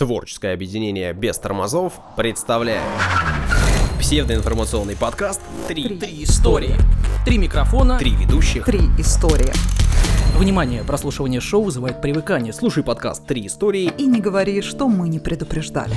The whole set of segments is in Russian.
Творческое объединение без тормозов представляет псевдоинформационный подкаст «Три, Три истории. Три микрофона. Три ведущих». Три истории. Внимание, прослушивание шоу вызывает привыкание. Слушай подкаст Три истории. И не говори, что мы не предупреждали.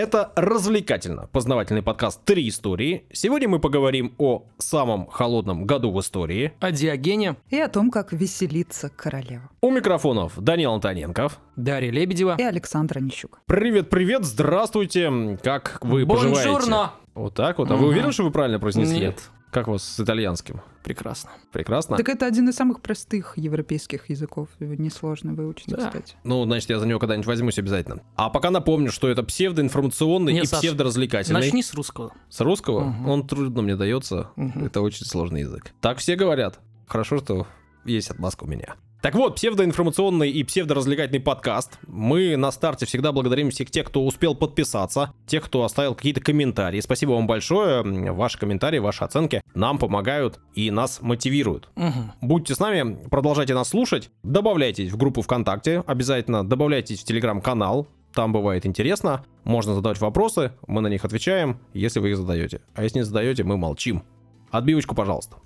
Это развлекательно познавательный подкаст «Три истории». Сегодня мы поговорим о самом холодном году в истории. о Диогене, И о том, как веселится королева. У микрофонов Данил Антоненков. Дарья Лебедева. И Александра Нищук. Привет-привет, здравствуйте. Как вы поживаете? Бонжорно. Вот так вот. А вы Мгм. уверены, что вы правильно произнесли? Нет. Как у вас с итальянским? Прекрасно. Прекрасно. Так это один из самых простых европейских языков. Его несложно выучить, Да. кстати. Ну, значит, я за него когда-нибудь возьмусь обязательно. А пока напомню, что это псевдоинформационный Не, и Саш, псевдоразвлекательный. Начни с русского. С русского? Мгм. Он трудно мне дается. Мгм. Это очень сложный язык. Так все говорят. Хорошо, что есть отмазка у меня. Так вот, псевдоинформационный и псевдоразвлекательный подкаст. Мы на старте всегда благодарим всех тех, кто успел подписаться, тех, кто оставил какие-то комментарии. Спасибо вам большое. Ваши комментарии, ваши оценки нам помогают и нас мотивируют. Мгм. Будьте с нами, продолжайте нас слушать, добавляйтесь в группу ВКонтакте, обязательно добавляйтесь в Телеграм-канал, там бывает интересно, можно задавать вопросы, мы на них отвечаем, если вы их задаете. А если не задаете, мы молчим. Отбивочку, пожалуйста.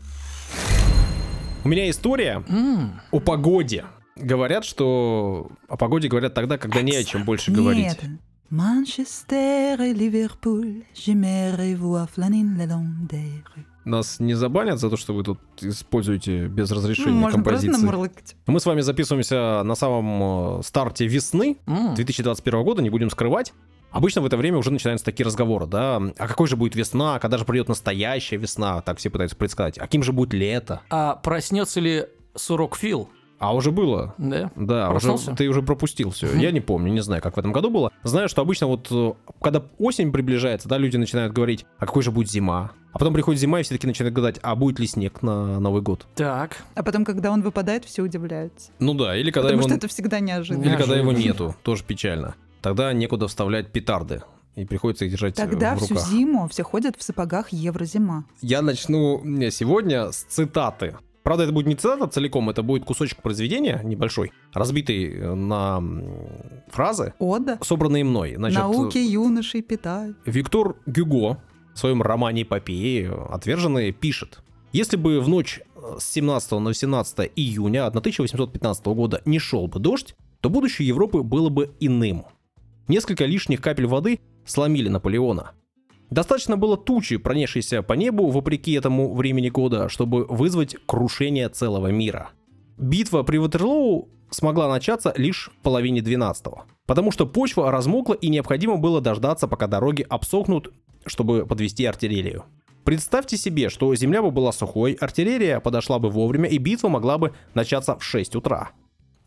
У меня история М, о погоде. Говорят, что о погоде говорят тогда, когда не о чем больше говорить. Нет. Манчестер и Ливерпуль. Нас не забанят за то, что вы тут используете без Ну, разрешения можно просто композиции. намурлыкать. Мы с вами записываемся на самом э, старте весны, м. 2021 года, не будем скрывать. Обычно в это время уже начинаются такие разговоры, да, а какой же будет весна, когда же придет настоящая весна, так все пытаются предсказать, а каким же будет лето, А проснется ли Сурок Фил? а уже было, Да? да, уже, Проснулся? ты уже пропустил все, я не помню, не знаю, как в этом году было. Знаю, что обычно вот, э, когда осень приближается, да, люди начинают говорить, а какой же будет зима, а потом приходит зима и все таки начинают гадать, а будет ли снег на Новый год. Так. А потом, когда он выпадает, все удивляются. Ну да, или когда Потому его... что это всегда неожиданно. Или когда его Неожиданно. нету, тоже печально. Тогда некуда вставлять петарды. И приходится их держать э, Тогда в всю руках. зиму все ходят в сапогах Еврозима. Я начну не, сегодня с цитаты. Правда, это будет не цитата целиком, это будет кусочек произведения небольшой, разбитый э, на фразы, Ода. собранные мной. Значит, Науки юношей питают. Виктор Гюго в своем романе «Эпопеи» «Отверженные» пишет. Если бы в ночь э, с 17 на 18 июня 1815 года не шел бы дождь, то будущее Европы было бы иным. Несколько лишних капель воды сломили Наполеона. Достаточно было тучи, пронесшейся по небу вопреки этому времени года, чтобы вызвать крушение целого мира. Битва при Ватерлоу смогла начаться лишь в половине 12-го, потому что почва размокла и необходимо было дождаться, пока дороги обсохнут, чтобы подвести артиллерию. Представьте себе, что земля бы была сухой, артиллерия подошла бы вовремя и битва могла бы начаться в 6 утра.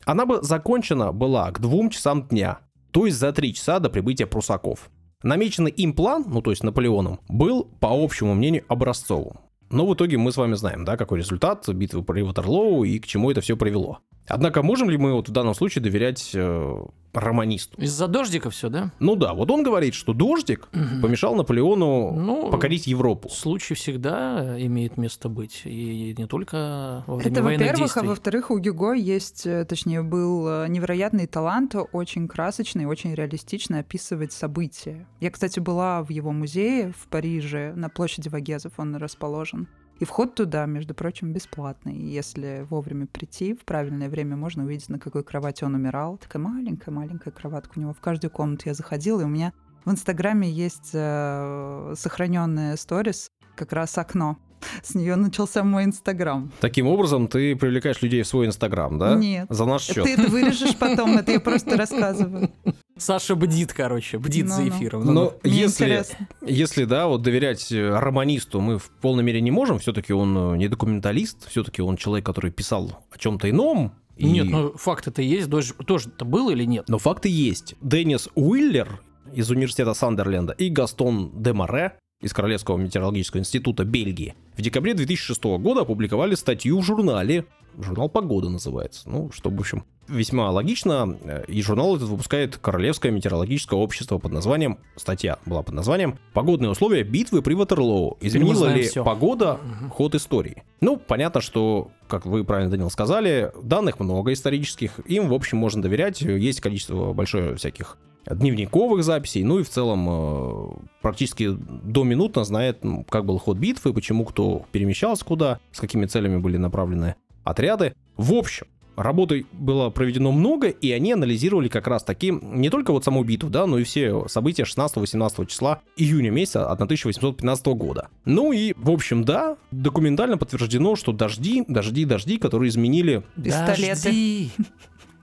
Она бы закончена была к 2 часам дня, то есть за 3 часа до прибытия прусаков. Намеченный им план, ну то есть Наполеоном, был, по общему мнению, образцовым. Но в итоге мы с вами знаем, да, какой результат битвы при Ватерлоу и к чему это все привело. Однако можем ли мы вот в данном случае доверять э, романисту? Из-за дождика все, да? Ну да, вот он говорит, что дождик помешал Наполеону Ну, покорить Европу. Случай всегда имеет место быть. И не только во время Это, во-первых, а во-вторых, у Гюго есть, э, точнее, был э, невероятный талант, очень красочный, очень реалистично описывать события. Я, кстати, была в его музее в Париже, на площади Вагезов он расположен. И вход туда, между прочим, бесплатный. И Если вовремя прийти, в правильное время можно увидеть, на какой кровати он умирал. Такая маленькая-маленькая кроватка у него. В каждую комнату я заходила, и у меня в Инстаграме есть э, сохраненная сторис, как раз окно. С нее начался мой Инстаграм. Таким образом, ты привлекаешь людей в свой Инстаграм, да? Нет. За наш счет. Ты это вырежешь потом, это я просто рассказываю. За бдит, короче, бдит за Ну-ну. эфиром. Но Ну-ну. Мне если, интересно. если, да, вот доверять э, романисту мы в полной мере не можем, все-таки он э, не документалист, все-таки он человек, который писал о чем-то ином. и- Нет, ну факт это есть, дождь тоже-то был или нет? Но факты есть. Деннис Уиллер из университета Сандерленда и Гастон де Море из Королевского метеорологического института Бельгии в декабре 2006 года опубликовали статью в журнале, журнал «Погода» называется, ну, что, в общем, весьма логично, и журнал этот выпускает Королевское метеорологическое общество под названием, статья была под названием «Погодные условия битвы при Ватерлоу. Изменила ли всё. погода угу. ход истории?» Ну, понятно, что, как вы правильно, Данил, сказали, данных много исторических, им, в общем, можно доверять, есть количество большое всяких дневниковых записей, ну и в целом э, практически до минутно знает, как был ход битвы, почему кто перемещался куда, с какими целями были направлены отряды. В общем, работы было проведено много, и они анализировали как раз таки не только вот саму битву, да, но и все события 16-18 числа июня месяца 1815 года. Ну и, в общем, да, документально подтверждено, что дожди, дожди, дожди, которые изменили... Дожди,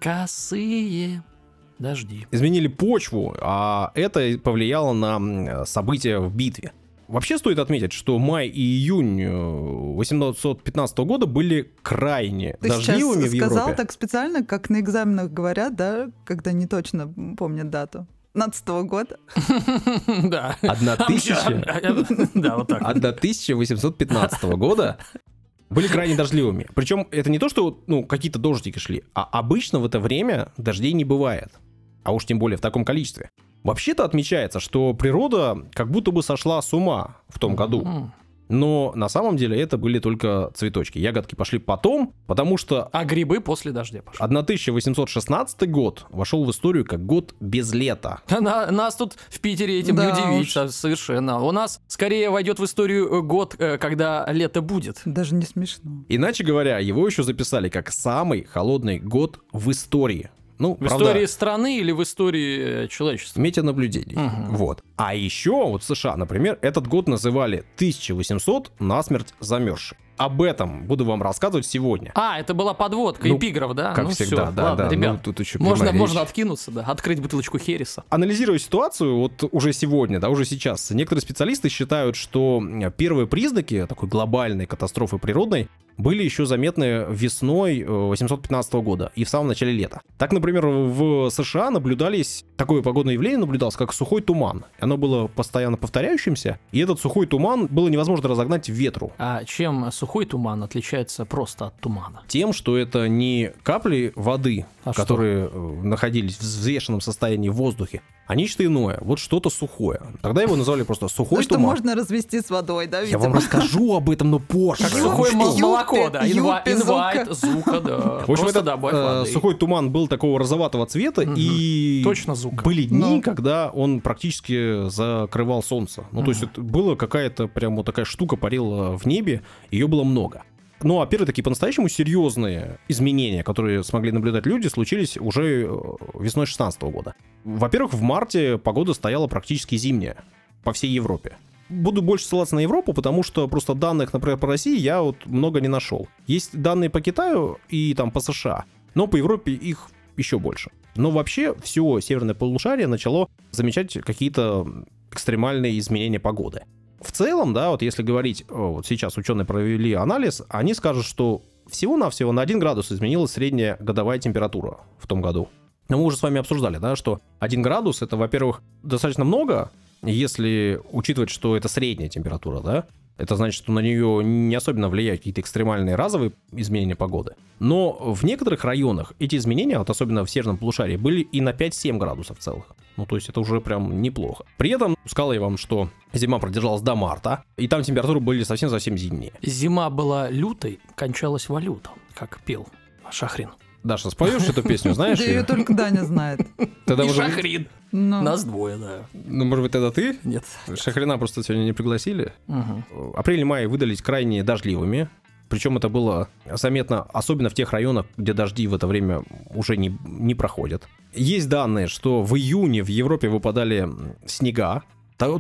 косые дожди. Изменили почву, а это повлияло на события в битве. Вообще стоит отметить, что май и июнь 1815 э, года были крайне Ты дождливыми в Европе. сказал так специально, как на экзаменах говорят, да, когда не точно помнят дату. 15 года. Да. 1815 года были крайне дождливыми. Причем это не то, что ну, какие-то дождики шли, а обычно в это время дождей не бывает. А уж тем более в таком количестве. Вообще-то отмечается, что природа как будто бы сошла с ума в том году. Но на самом деле это были только цветочки. Ягодки пошли потом, потому что... А грибы после дождя пошли. 1816 год вошел в историю как год без лета. На, нас тут в Питере этим да не удивить уж. совершенно. У нас скорее войдет в историю э, год, э, когда лето будет. Даже не смешно. Иначе говоря, его еще записали как самый холодный год в истории. Ну, в правда, истории страны или в истории э, человечества? Метеонаблюдений. Угу. Вот. А еще вот в США, например, этот год называли 1800 насмерть замерзший. Об этом буду вам рассказывать сегодня. А, это была подводка, ну, эпиграф, да? Как ну, всегда, все, да, ладно, да. Ребят, ну, тут еще можно, можно откинуться, да, открыть бутылочку Хереса. Анализируя ситуацию, вот уже сегодня, да, уже сейчас, некоторые специалисты считают, что первые признаки такой глобальной катастрофы природной были еще заметны весной 815 э, года и в самом начале лета. Так, например, в США наблюдались, такое погодное явление наблюдалось, как сухой туман. Оно было постоянно повторяющимся, и этот сухой туман было невозможно разогнать ветру. А чем сухой туман отличается просто от тумана? Тем, что это не капли воды, а которые что? Э, находились в взвешенном состоянии в воздухе, а нечто иное, вот что-то сухое. Тогда его назвали просто сухой ну, что можно развести с водой, да, видимо? Я вам расскажу об этом, но позже. Как сухое молоко, да, инвайт, зука, да. В общем, это э, сухой туман был такого розоватого цвета, и точно зука. Были дни, когда он практически закрывал солнце. Ну, то есть это было какая-то прям вот такая штука парила в небе, ее было много. Ну, а первые такие по-настоящему серьезные изменения, которые смогли наблюдать люди, случились уже э, весной 16 года. Во-первых, в марте погода стояла практически зимняя по всей Европе. Буду больше ссылаться на Европу, потому что просто данных, например, по России я вот много не нашел. Есть данные по Китаю и там по США, но по Европе их еще больше. Но вообще все северное полушарие начало замечать какие-то экстремальные изменения погоды. В целом, да, вот если говорить, вот сейчас ученые провели анализ, они скажут, что всего-навсего на 1 градус изменилась средняя годовая температура в том году. Но мы уже с вами обсуждали, да, что 1 градус это, во-первых, достаточно много, если учитывать, что это средняя температура, да, это значит, что на нее не особенно влияют какие-то экстремальные разовые изменения погоды. Но в некоторых районах эти изменения, вот особенно в северном полушарии, были и на 5-7 градусов целых. Ну, то есть это уже прям неплохо. При этом сказал я вам, что зима продержалась до марта, и там температуры были совсем-совсем зимние. Зима была лютой, кончалась валюта, как пел Шахрин. Даша, споешь эту песню, знаешь Да ее только Даня знает. Тогда, может... Шахрин. Но... Ну. Нас двое, да. Ну, может быть, тогда ты? Нет. Шахрина просто сегодня не пригласили. Угу. Апрель и май выдались крайне дождливыми. Причем это было заметно, особенно в тех районах, где дожди в это время уже не, не проходят. Есть данные, что в июне в Европе выпадали снега.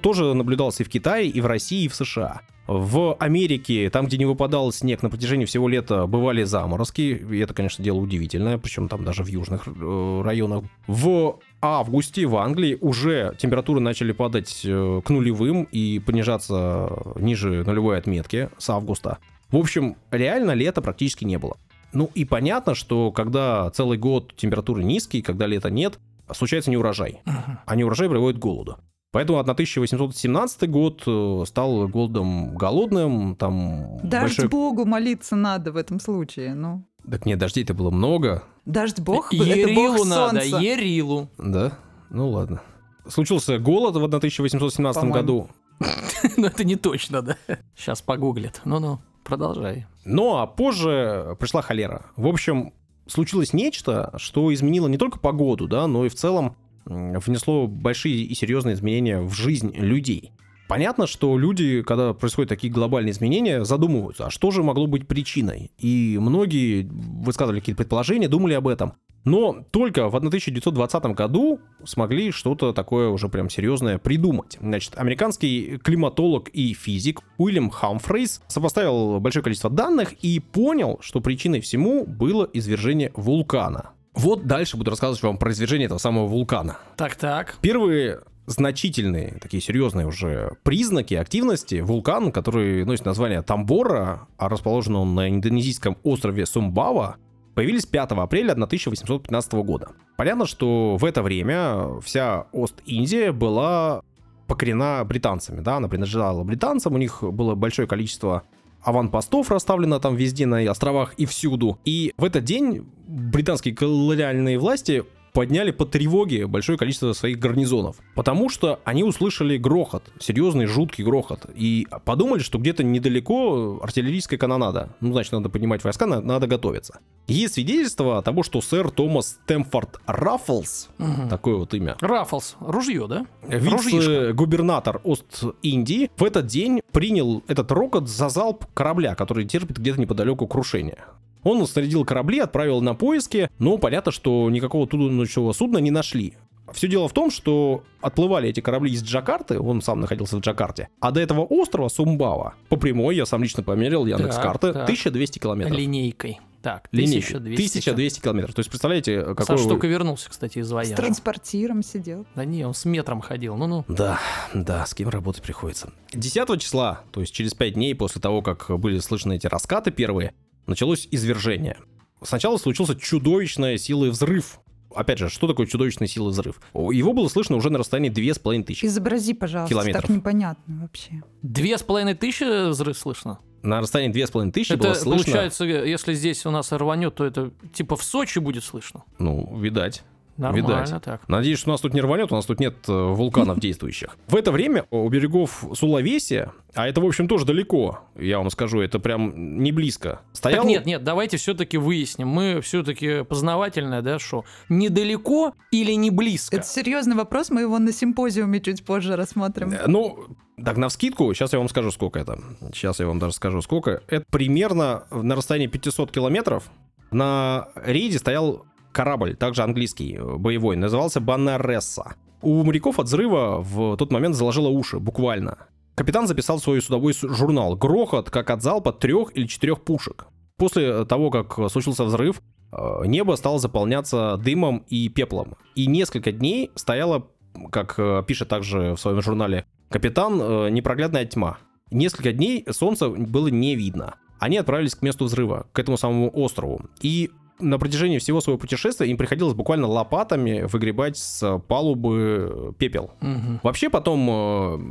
Тоже наблюдался и в Китае, и в России, и в США. В Америке, там, где не выпадал снег на протяжении всего лета, бывали заморозки. И это, конечно, дело удивительное, причем там даже в южных э, районах. В августе в Англии уже температуры начали падать э, к нулевым и понижаться ниже нулевой отметки с августа. В общем, реально лета практически не было. Ну и понятно, что когда целый год температуры низкие, когда лета нет, случается неурожай. Uh-huh. А неурожай приводит к голоду. Поэтому 1817 год э, стал голодом голодным, там Дождь большой... богу молиться надо в этом случае, ну. Так нет, дождей-то было много. Дождь бог? Ерилу это бог надо, солнца. Ерилу. Да? Ну ладно. Случился голод в 1817 По-моему. году. Ну это не точно, да. Сейчас погуглит. Ну-ну, продолжай. Ну а позже пришла холера. В общем, случилось нечто, что изменило не только погоду, да, но и в целом внесло большие и серьезные изменения в жизнь людей. Понятно, что люди, когда происходят такие глобальные изменения, задумываются, а что же могло быть причиной? И многие высказывали какие-то предположения, думали об этом. Но только в 1920 году смогли что-то такое уже прям серьезное придумать. Значит, американский климатолог и физик Уильям Хамфрейс сопоставил большое количество данных и понял, что причиной всему было извержение вулкана. Вот дальше буду рассказывать вам про извержение этого самого вулкана. Так-так. Первые значительные, такие серьезные уже признаки активности вулкана, который носит название Тамбора, а расположен он на индонезийском острове Сумбава, появились 5 апреля 1815 года. Понятно, что в это время вся Ост-Индия была покорена британцами, да, она принадлежала британцам, у них было большое количество аванпостов расставлено там везде на островах и всюду. И в этот день британские колониальные власти подняли по тревоге большое количество своих гарнизонов. Потому что они услышали грохот, серьезный жуткий грохот. И подумали, что где-то недалеко артиллерийская канонада. Ну, значит, надо поднимать войска, надо, надо готовиться. Есть свидетельство того, что сэр Томас Темфорд Раффлс, угу. такое вот имя. Раффлс, ружье, да? Вице-губернатор Ост-Индии в этот день принял этот рокот за залп корабля, который терпит где-то неподалеку крушения. Он снарядил корабли, отправил на поиски, но понятно, что никакого туда судна не нашли. Все дело в том, что отплывали эти корабли из Джакарты, он сам находился в Джакарте, а до этого острова Сумбава, по прямой, я сам лично померил, Яндекс карты, 1200 километров. Линейкой. Так, 1200, 1200 километров. То есть, представляете, какой... Саша только вернулся, кстати, из вояжа. С транспортиром сидел. Да не, он с метром ходил, ну-ну. Да, да, с кем работать приходится. 10 числа, то есть через 5 дней после того, как были слышны эти раскаты первые, началось извержение. Сначала случился чудовищная сила взрыв. Опять же, что такое чудовищная сила взрыв? Его было слышно уже на расстоянии 2500 Изобрази, пожалуйста, километров. так непонятно вообще. Две с половиной тысячи взрыв слышно? На расстоянии две с половиной тысячи это было слышно... получается, если здесь у нас рванет, то это типа в Сочи будет слышно? Ну, видать. Нормально Видать. так. Надеюсь, что у нас тут не рванет, у нас тут нет э, вулканов действующих. В это время у берегов Сулавеси, а это, в общем, тоже далеко, я вам скажу, это прям не близко. Стоял... Так нет, нет, давайте все-таки выясним. Мы все-таки познавательное, да, что недалеко или не близко? Это серьезный вопрос, мы его на симпозиуме чуть позже рассмотрим. Э, ну, так, на вскидку, сейчас я вам скажу, сколько это. Сейчас я вам даже скажу, сколько. Это примерно на расстоянии 500 километров на рейде стоял корабль, также английский, э, боевой, назывался Баннересса. У моряков от взрыва в тот момент заложило уши, буквально. Капитан записал свой судовой журнал «Грохот, как от залпа трех или четырех пушек». После того, как случился взрыв, э, небо стало заполняться дымом и пеплом. И несколько дней стояла, как э, пишет также в своем журнале капитан, непроглядная тьма. Несколько дней солнца было не видно. Они отправились к месту взрыва, к этому самому острову. И на протяжении всего своего путешествия им приходилось буквально лопатами выгребать с палубы пепел. Угу. Вообще потом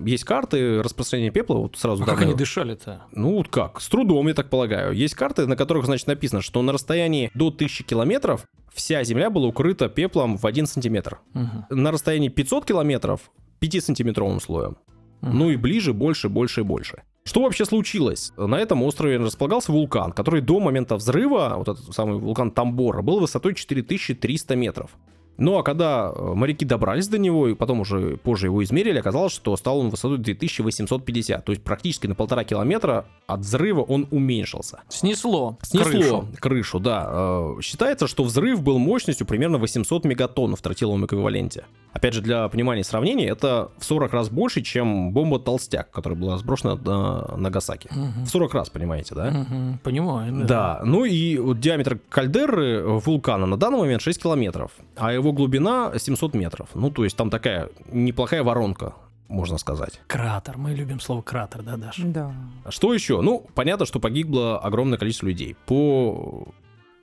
э, есть карты распространения пепла, вот сразу. А как они дышали-то? Ну вот как, с трудом, я так полагаю. Есть карты, на которых, значит, написано, что на расстоянии до 1000 километров вся земля была укрыта пеплом в 1 сантиметр. Угу. На расстоянии 500 километров 5-сантиметровым слоем. Угу. Ну и ближе, больше, больше и больше. Что вообще случилось? На этом острове располагался вулкан, который до момента взрыва, вот этот самый вулкан Тамбора, был высотой 4300 метров. Ну а когда э, моряки добрались до него и потом уже позже его измерили, оказалось, что стал он высотой 2850, то есть практически на полтора километра от взрыва он уменьшился. Снесло. Снесло крышу, крышу да. Э, считается, что взрыв был мощностью примерно 800 мегатонн в тротиловом эквиваленте. Опять же, для понимания сравнения, это в 40 раз больше, чем бомба «Толстяк», которая была сброшена на Нагасаки. Угу. В 40 раз, понимаете, да? Угу, понимаю. Да. да. Ну и диаметр кальдеры вулкана на данный момент 6 километров, а его глубина 700 метров. Ну, то есть там такая неплохая воронка можно сказать. Кратер. Мы любим слово кратер, да, Даша? Да. Что еще? Ну, понятно, что погибло огромное количество людей. По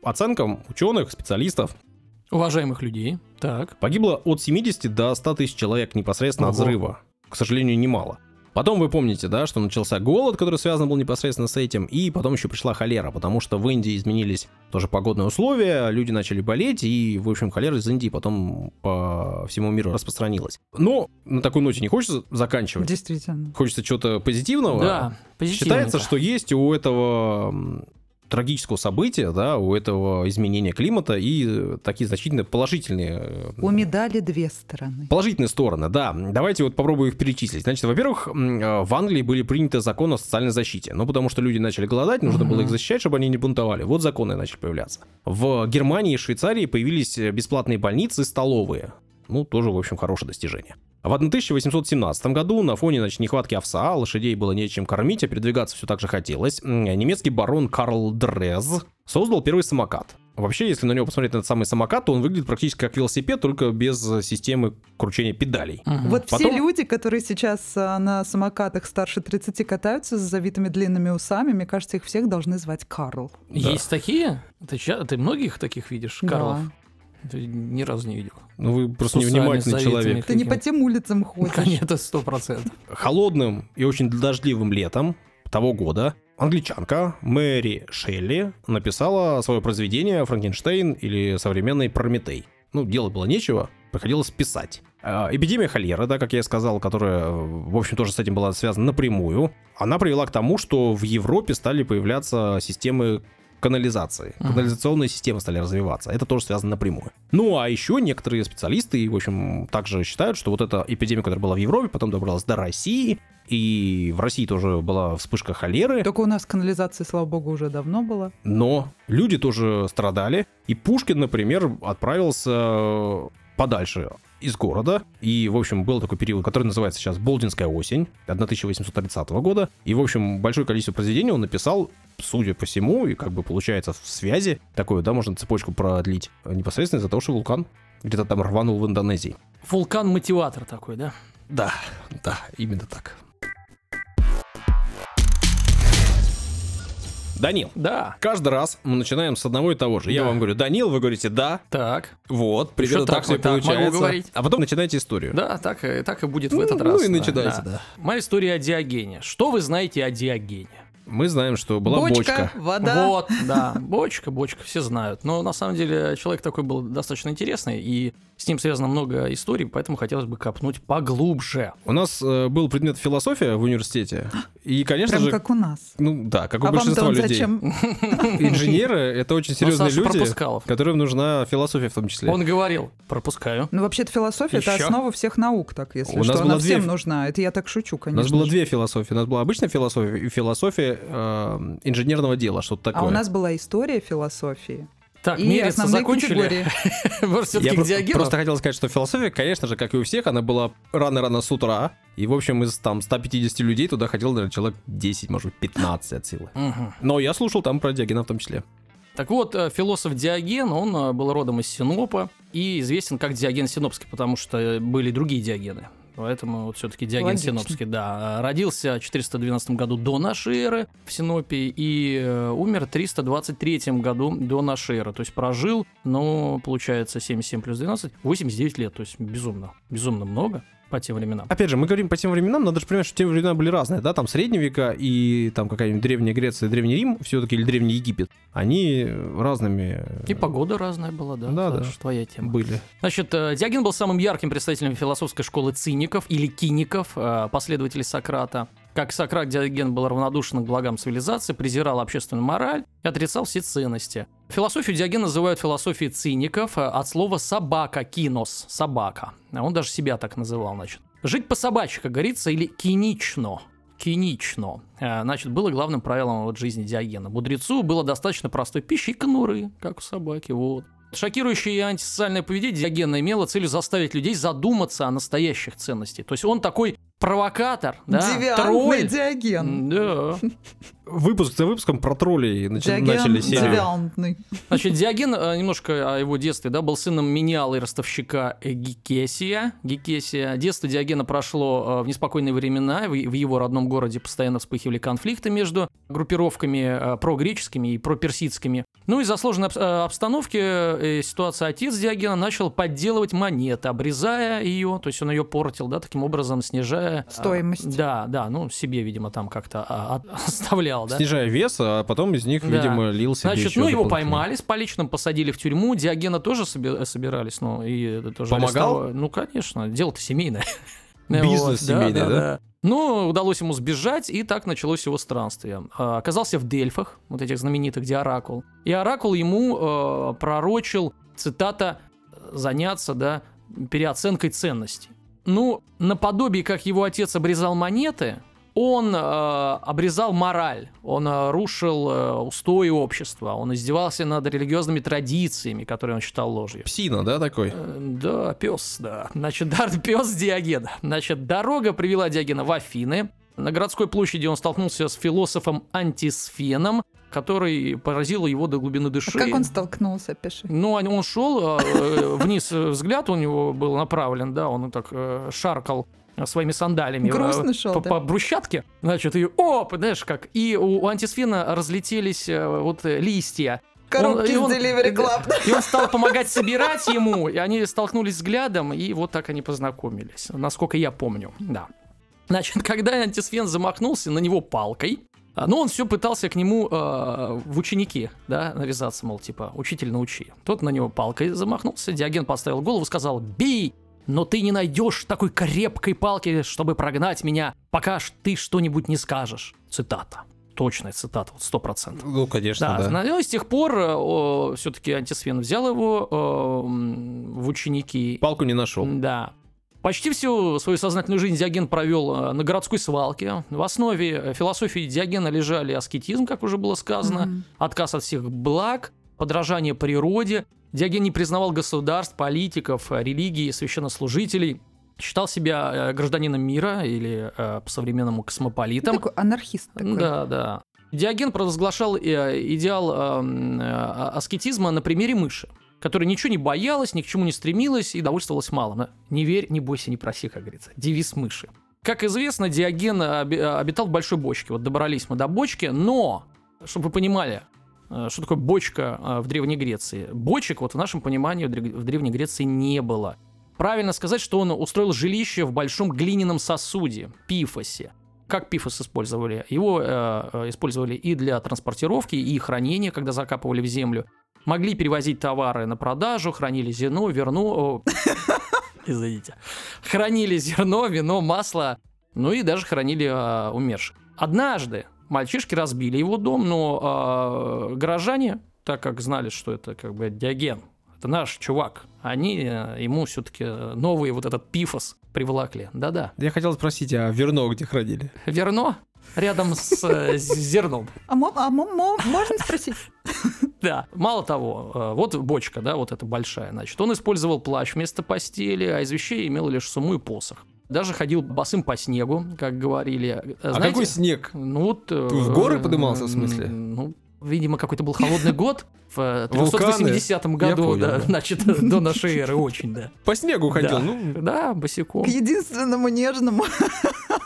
оценкам ученых, специалистов, Уважаемых людей. Так. Погибло от 70 до 100 тысяч человек непосредственно Ого. от взрыва. к сожалению, немало. Потом вы помните, да, что начался голод, который связан был непосредственно с этим, и потом еще пришла холера, потому что в Индии изменились тоже погодные условия, люди начали болеть, и, в общем, холера из Индии потом по всему миру распространилась. Но на такой ноте не хочется заканчивать. Действительно. Хочется чего-то позитивного. Да, Считается, что есть у этого трагического события, да, у этого изменения климата и такие значительные положительные... э, У медали две стороны. Положительные стороны, да. Давайте вот попробую их перечислить. Значит, во-первых, э, в Англии были приняты законы о социальной защите. Ну, потому что люди начали голодать, нужно было их защищать, чтобы они не бунтовали. Вот законы начали появляться. В Германии и Швейцарии появились э, бесплатные больницы и столовые. Ну, тоже, в общем, хорошее достижение. А в 1817 году на фоне значит, нехватки овса, лошадей было нечем кормить, а передвигаться все так же хотелось, немецкий барон Карл Дрез создал первый самокат. Вообще, если на него посмотреть на этот самый самокат, то он выглядит практически как велосипед, только без э, системы кручения педалей. Вот все Потом- люди, которые сейчас а, на самокатах старше 30 катаются с завитыми длинными усами, мне кажется, их всех должны звать Карл. Есть такие? Ты, ты многих таких видишь, Да. Ты ни разу не видел. Ну, вы просто С усами невнимательный человек. Ты не по тем улицам ходишь. Конечно, сто процентов. Холодным и очень дождливым летом того года англичанка Мэри Шелли написала свое произведение «Франкенштейн» или «Современный Прометей». Ну, делать было нечего, приходилось писать. А, Эпидемия холеры, да, как я и сказал, которая, в общем, тоже с этим была связана напрямую, она привела к тому, что в Европе стали появляться системы канализации. Ага. Канализационные системы стали развиваться. Это тоже связано напрямую. Ну, а еще некоторые специалисты, в общем, также считают, что вот эта эпидемия, которая была в Европе, потом добралась до России, и в России тоже была вспышка холеры, Только у нас канализации, слава богу, уже давно было. но люди тоже страдали. И Пушкин, например, отправился подальше из города. И, в общем, был такой период, который называется сейчас Болдинская осень 1830 года. И, в общем, большое количество произведений он написал, судя по всему, и как бы получается в связи, такое, да, можно цепочку продлить, непосредственно из-за того, что вулкан где-то там рванул в Индонезии. Вулкан-мотиватор такой, да? Да, да, именно так. Данил, Да. каждый раз мы начинаем с одного и того же. Я Да. вам говорю, Данил, вы говорите «да», Так. вот, примерно так так все вот, так, могу получается. говорить. А потом начинайте историю. Да, так, и- так и будет в Ну, этот ну раз. и да, начинайте, да. Моя история о Диогене. Что вы знаете о Диогене? Мы знаем, что была бочка. вода. Вот, да, бочка, бочка, все знают. Но на самом деле человек такой был достаточно интересный, и с ним связано много историй, поэтому хотелось бы копнуть поглубже. У нас э, был предмет философия в университете. И, конечно Прям же, как у нас. ну да, как у А большинства людей. зачем? Инженеры — это очень серьезные Саша люди, пропускал. которым нужна философия в том числе. Он говорил, пропускаю. Ну, вообще-то философия — это основа всех наук, так, если У что. нас Она было две всем нужна. Это я так шучу, У конечно. нас было две философии. У нас была обычная философия и философия э, инженерного дела, что-то такое. А у нас была история философии Так, и мериться закончили. Может, Я все-таки про- к Диогену? просто хотел сказать, что философия, конечно же, как и у всех, она была рано-рано с утра. И, в общем, из там 150 людей туда ходил, наверное, человек 10, может, 15 от силы. Но я слушал там про Диогена в том числе. Так вот, э, философ Диоген, он э, был родом из Синопа и известен как Диоген Синопский, потому что были другие Диогены. Поэтому вот все-таки Диоген Логично. Синопский, да. Родился в 412 году до нашей эры в Синопе и э, умер в 323 году до нашей эры. То есть прожил, ну, получается, 77 плюс 12, 89 лет. То есть безумно, безумно много по тем временам. Опять же, мы говорим по тем временам, надо же понимать, что те времена были разные, да, там средние века и там какая-нибудь Древняя Греция, Древний Рим, все-таки или Древний Египет, они разными И погода разная была, да? Да, да. Твоя тема. были. Значит, э, Диоген был самым ярким представителем философской школы циников или киников, э, последователей Сократа. Как Сократ, Диоген был равнодушен к благам цивилизации, презирал общественную мораль и отрицал все ценности. Философию Диоген называют философией циников э, от слова «собака», «кинос», «собака». А Он даже себя так называл, значит. «Жить по собачьи», как говорится, или «кинично». Кинично. Э, Значит, было главным правилом вот жизни Диогена. Мудрецу было достаточно простой пищи и конуры, как у собаки, вот. Шокирующее и антисоциальное поведение Диогена имело целью заставить людей задуматься о настоящих ценностях. То есть он такой провокатор, да, Девиантный тролль. Диоген. Да. Выпуск за выпуском про троллей начи- Диоген начали серию. девиантный. Значит, Диоген, э, немножко о его детстве, да, был сыном меняла и ростовщика Гекесия. Гекесия. Детство Диогена прошло э, в неспокойные времена. В в его родном городе постоянно вспыхивали конфликты между группировками э, прогреческими и проперсидскими. Ну, из-за сложной обс- э, обстановки э, ситуации отец Диогена начал подделывать монеты, обрезая ее, то есть он ее портил, да, таким образом снижая... э, Стоимость. Да, да, ну, себе, видимо, там как-то а, от- оставлял, да. Снижая вес, а потом из них, Да. видимо, лил себе Значит, еще ну его поймали с поличным, посадили в тюрьму. Диогена тоже соби- собирались, ну и это тоже Помогал? арестовали. Ну, конечно, дело-то семейное. Бизнес Вот, семейный, да? Ну, удалось ему сбежать, и так началось его странствие. А, Оказался в Дельфах, вот этих знаменитых, где Оракул. И Оракул ему э, пророчил, цитата, заняться, да, переоценкой ценностей. Ну, наподобие, как его отец обрезал монеты, он э, обрезал мораль, он э, рушил э, устои общества, он издевался над религиозными традициями, которые он считал ложью. Псина, да, такой? Э, Да, пес, да. Значит, да, пес Диогена. Значит, дорога привела Диогена в Афины. На городской площади он столкнулся с философом Антисфеном, который поразил его до глубины А души. как он столкнулся, пиши? Ну, он- он шел, э, э, вниз э, взгляд у него был направлен, да, он так э, шаркал своими сандалями э, Грустно шел, по, да? по брусчатке, значит, и о, знаешь как, и у, у антисфена разлетелись э, вот э, листья, Коробки и из он- Delivery Club. и он стал помогать собирать ему, и они столкнулись взглядом, и вот так они познакомились, насколько я помню, да. Значит, когда антисфен замахнулся на него палкой, а, ну, он все пытался к нему э, в ученики, да, навязаться, мол, типа, учитель научи. Тот на него палкой замахнулся, Диоген поставил голову, сказал «Бей!» Но ты не найдешь такой крепкой палки, чтобы прогнать меня, пока ж ты что-нибудь не скажешь. Цитата. Точная цитата, вот сто процентов. Ну, конечно, Да, да. ну и с тех пор все-таки антисфен взял его э, м, в ученики. Палку не нашел. Да. Почти всю свою сознательную жизнь Диоген провел э, на городской свалке. В основе э, философии Диогена лежали аскетизм, как уже было сказано, Мгм. отказ от всех благ, подражание природе. Диоген не признавал государств, политиков, э, религии, священнослужителей. Считал себя э, гражданином мира или э, по-современному космополитом. Такой анархист такой. Да, да. Диоген провозглашал э, идеал э, аскетизма на примере мыши, которая ничего не боялась, ни к чему не стремилась и довольствовалась малым. Не верь, не бойся, не проси, как говорится. Девиз мыши. Как известно, Диоген оби- обитал в большой бочке. Вот добрались мы до бочки, но, чтобы вы понимали, э, что такое бочка э, в Древней Греции. Бочек вот в нашем понимании в Дре- в Древней Греции не было. Правильно сказать, что он устроил жилище в большом глиняном сосуде, пифосе. Как пифос использовали? Его э, э, использовали и для транспортировки, и хранения, когда закапывали в землю. Могли перевозить товары на продажу, хранили зерно, верно... о, Извините. Хранили зерно, вино, масло, ну и даже хранили э, умерших. Однажды мальчишки разбили его дом, но э, горожане, так как знали, что это как бы Диоген, это наш чувак, они э, ему все-таки новый вот этот пифос приволокли. Да-да. Я хотел спросить, а верно где хранили? Верно рядом с, э, зерном. А, мо- а мо- мо- можно спросить? Да. Мало того, э, вот бочка, да, вот эта большая, значит, он использовал плащ вместо постели, а из вещей имел лишь сумму и посох. Даже ходил босым по снегу, как говорили. А Знаете, какой снег? Ну вот... э, В горы подымался, в смысле? Ну, видимо, какой-то был холодный год в э, Вулканы? 380 году, понял, да, да. значит, до нашей эры очень, да. По снегу ходил, Да. ну... Да, босиком. К единственному нежному.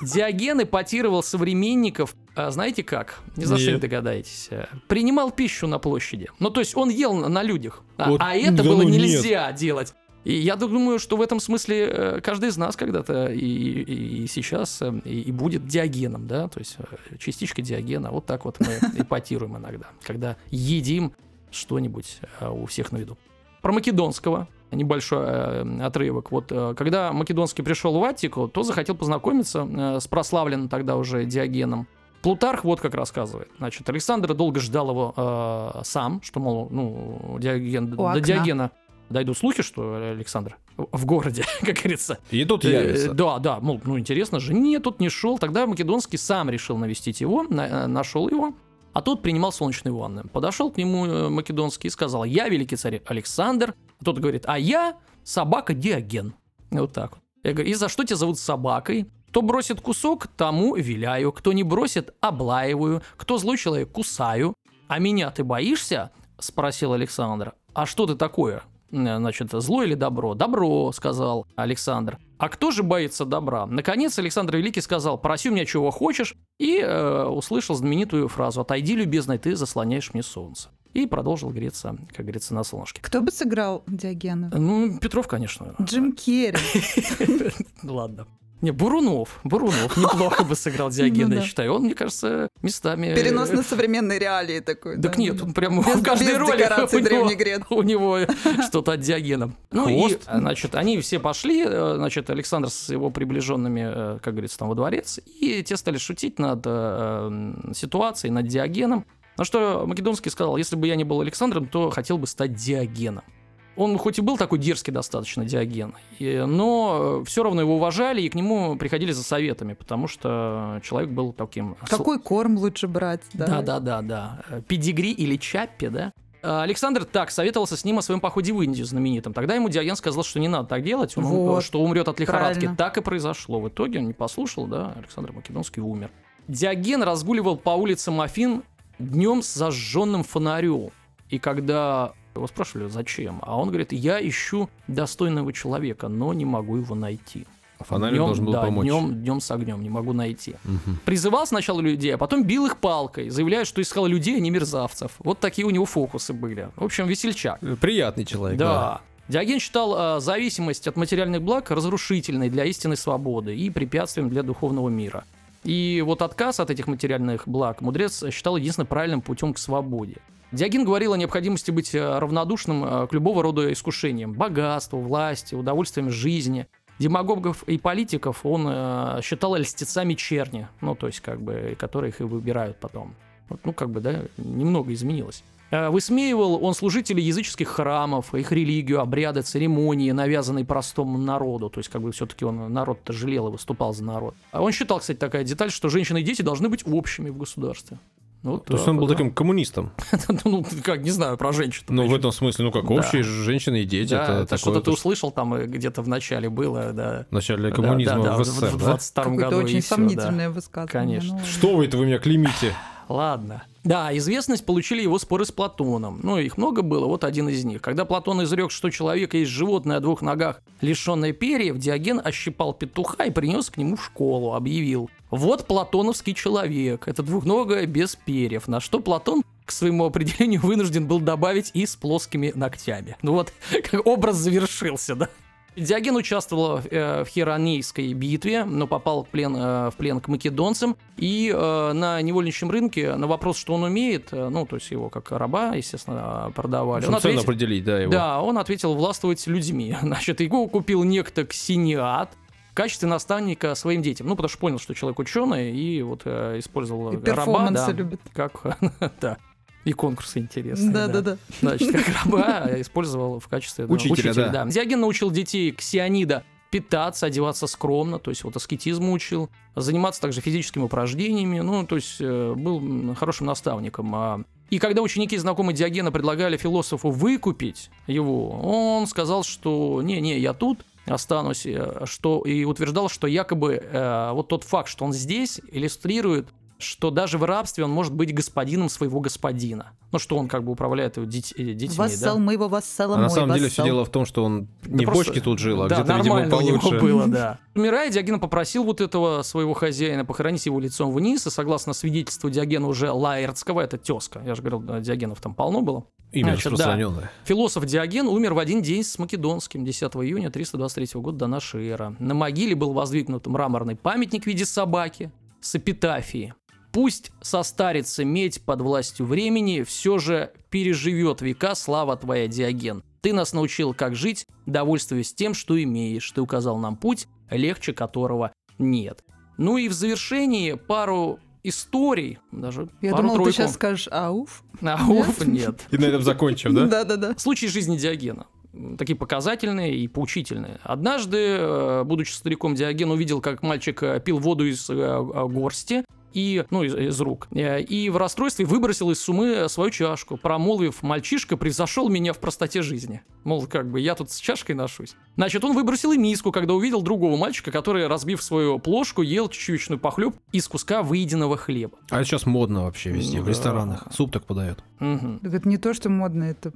Диоген эпатировал современников, а знаете как? Ни за что не Нет. догадаетесь. Э, Принимал пищу на площади. Ну, то есть он ел на- людях. А, Вот, а это да было ну нет. нельзя делать. И я думаю, что в этом смысле э, каждый из нас когда-то и, и- и сейчас э, и, и будет диогеном, да, то есть э, частичка диогена. Вот так вот мы эпатируем иногда, когда едим что-нибудь у всех на виду. Про Македонского небольшой э, отрывок. Вот э, когда Македонский пришел в Аттику, то захотел познакомиться э, с прославленным тогда уже Диогеном. Плутарх вот как рассказывает. Значит, Александр долго ждал его э, сам, что, мол, ну, Диоген, У до окна. Диогена дойдут слухи, что Александр в городе, как говорится. И тут Э, явится. Да, да, мол, ну интересно же. Нет, тут не шел. Тогда Македонский сам решил навестить его, на- э, нашел его. А тот принимал солнечные ванны. Подошел к нему э, Македонский и сказал, я великий царь Александр. А тот говорит, а я собака Диоген. Вот так. Я говорю, и за что тебя зовут собакой? Кто бросит кусок, тому виляю. Кто не бросит, облаиваю. Кто злой человек, кусаю. А меня ты боишься? Спросил Александр. А что ты такое? Э, Значит, зло или добро? Добро, сказал Александр. А кто же боится добра? Наконец Александр Великий сказал, проси у меня чего хочешь, и э, услышал знаменитую фразу «Отойди, любезный, ты заслоняешь мне солнце». и продолжил греться, как говорится, на солнышке. Кто бы сыграл Диогена? Ну, Петров, конечно. Джим Керри. Ладно. Не, Бурунов. Бурунов неплохо бы сыграл Диогена, Ну я считаю. Он, мне кажется, местами... э, Перенос на современные реалии такой. Так да? нет, он прям Без- в каждой без роли у него- у него что-то от Диогена. Ну и, значит, они все пошли, э, значит, Александр с его приближенными, э, как говорится, там во дворец, и те стали шутить над э, ситуацией, над Диогеном. На что Македонский сказал, если бы я не был Александром, то хотел бы стать Диогеном. Он хоть и был такой дерзкий достаточно, Диоген, и- но все равно его уважали и к нему приходили за советами, потому что человек был таким... Какой корм лучше брать? Да, да, да, да. Э, Педигри или чаппи, да? А, Александр так советовался с ним о своем походе в Индию знаменитом. Тогда ему Диоген сказал, что не надо так делать, он, Вот. что умрет от лихорадки. Правильно. Так и произошло. В итоге он не послушал, да, Александр Македонский умер. Диоген разгуливал по улицам Афин днем с зажженным фонарем. И когда его спрашивали, зачем, а он говорит, я ищу достойного человека, но не могу его найти. Фонарик Днем- должен был да, помочь. Днем, днем с огнем, не могу найти. Мгм. Призывал сначала людей, а потом бил их палкой, заявляя, что искал людей, а не мерзавцев. Вот такие у него фокусы были. В общем, весельчак. Приятный человек. Да. Диоген считал э, зависимость от материальных благ разрушительной для истинной свободы и препятствием для духовного мира. И вот отказ от этих материальных благ мудрец считал единственно правильным путем к свободе. Диоген говорил о необходимости быть э, равнодушным э, к любого рода искушениям, богатству, власти, удовольствиям жизни. Демагогов и политиков он э, считал льстецами черни, ну, то есть, как бы, которые их и выбирают потом. Вот, ну, как бы, да, немного изменилось. Э, Высмеивал он служителей языческих храмов, их религию, обряды, церемонии, навязанные простому народу. То есть, как бы, все-таки он народ-то жалел и выступал за народ. А он считал, кстати, такая деталь, что женщины и дети должны быть общими в государстве. Ну, вот То есть он был таким коммунистом. да. Ну, как, не знаю, про женщин. Ну, в этом смысле, ну как, Да. общие женщины и дети. Да, это это что-то ты услышал там где-то в начале было, да. в начале Да, коммунизма да, да, в в СССР, да? 22 Какое-то году и очень да. сомнительное высказывание. Конечно. ну. Что вы это вы меня клеймите? Ладно. Да, известность получили его споры с Платоном. Ну, их много было, вот один из них. Когда Платон изрек, что человек есть животное о двух ногах, лишенное перьев, Диоген ощипал петуха и принес к нему в школу, объявил. Вот платоновский человек, это двухногое без перьев. На что Платон к своему определению вынужден был добавить и с плоскими ногтями. Ну вот, как образ завершился, да? Диоген участвовал э, в Херонейской битве, но попал в плен, э, в плен к македонцам. И э, на невольничьем рынке на вопрос, что он умеет, э, ну, то есть его как раба, естественно, продавали. Чтобы Он ответил- определить, да, его. да, он ответил властвовать людьми. Значит, его купил некто Ксениат в качестве наставника своим детям. Ну, потому что понял, что человек ученый, и вот э, использовал И раба, да, любит. как, да, и конкурсы интересные. Да-да-да. Значит, как раба использовал в качестве да, Учителя, да. Диоген научил детей ксионида питаться, одеваться скромно, то есть вот аскетизму учил, заниматься также физическими упражнениями, ну, то есть э, был хорошим наставником. А, И когда ученики знакомые Диогена предлагали философу выкупить его, он сказал, что не-не, я тут останусь, э, что и утверждал, что якобы э, вот тот факт, что он здесь, иллюстрирует что даже в рабстве он может быть господином своего господина. Ну, что он как бы управляет его деть- э, детьми, Вассал да? моего вассала А на мой самом деле все вассал. дело в том, что он Да не в просто- бочке тут жил, а да, где-то, видимо, у него получше. было, да. Умирая, Диоген попросил вот этого своего хозяина похоронить его лицом вниз, и согласно свидетельству Диогена уже Лаэртского, это тезка, я же говорил, да, Диогенов там полно было, Имя Значит, да. Философ Диоген умер в один день с Македонским, 10 июня 323 года до нашей эры. На могиле был воздвигнут мраморный памятник в виде собаки с эпитафией. Пусть состарится медь под властью времени, все же переживет века слава твоя, Диоген. Ты нас научил, как жить, довольствуясь тем, что имеешь. Ты указал нам путь, легче которого нет. Ну и в завершении пару историй, даже Я думал, ты сейчас скажешь ауф. А, уф, нет. И на этом закончим, да? Да-да-да. Случаи жизни Диогена. Такие показательные и поучительные. Однажды, э, будучи стариком, Диоген увидел, как мальчик э, пил воду из э, горсти, и, ну, из, из рук. Э, И в расстройстве выбросил из сумы свою чашку, промолвив, мальчишка превзошел меня в простоте жизни. Мол, как бы я тут с чашкой ношусь. Значит, он выбросил и миску, когда увидел другого мальчика, который, разбив свою плошку, ел чечевичную похлеб из куска выеденного хлеба. А это сейчас модно вообще везде, Ну в да. ресторанах. Суп так подают. Мгм. Так это не то, что модно, это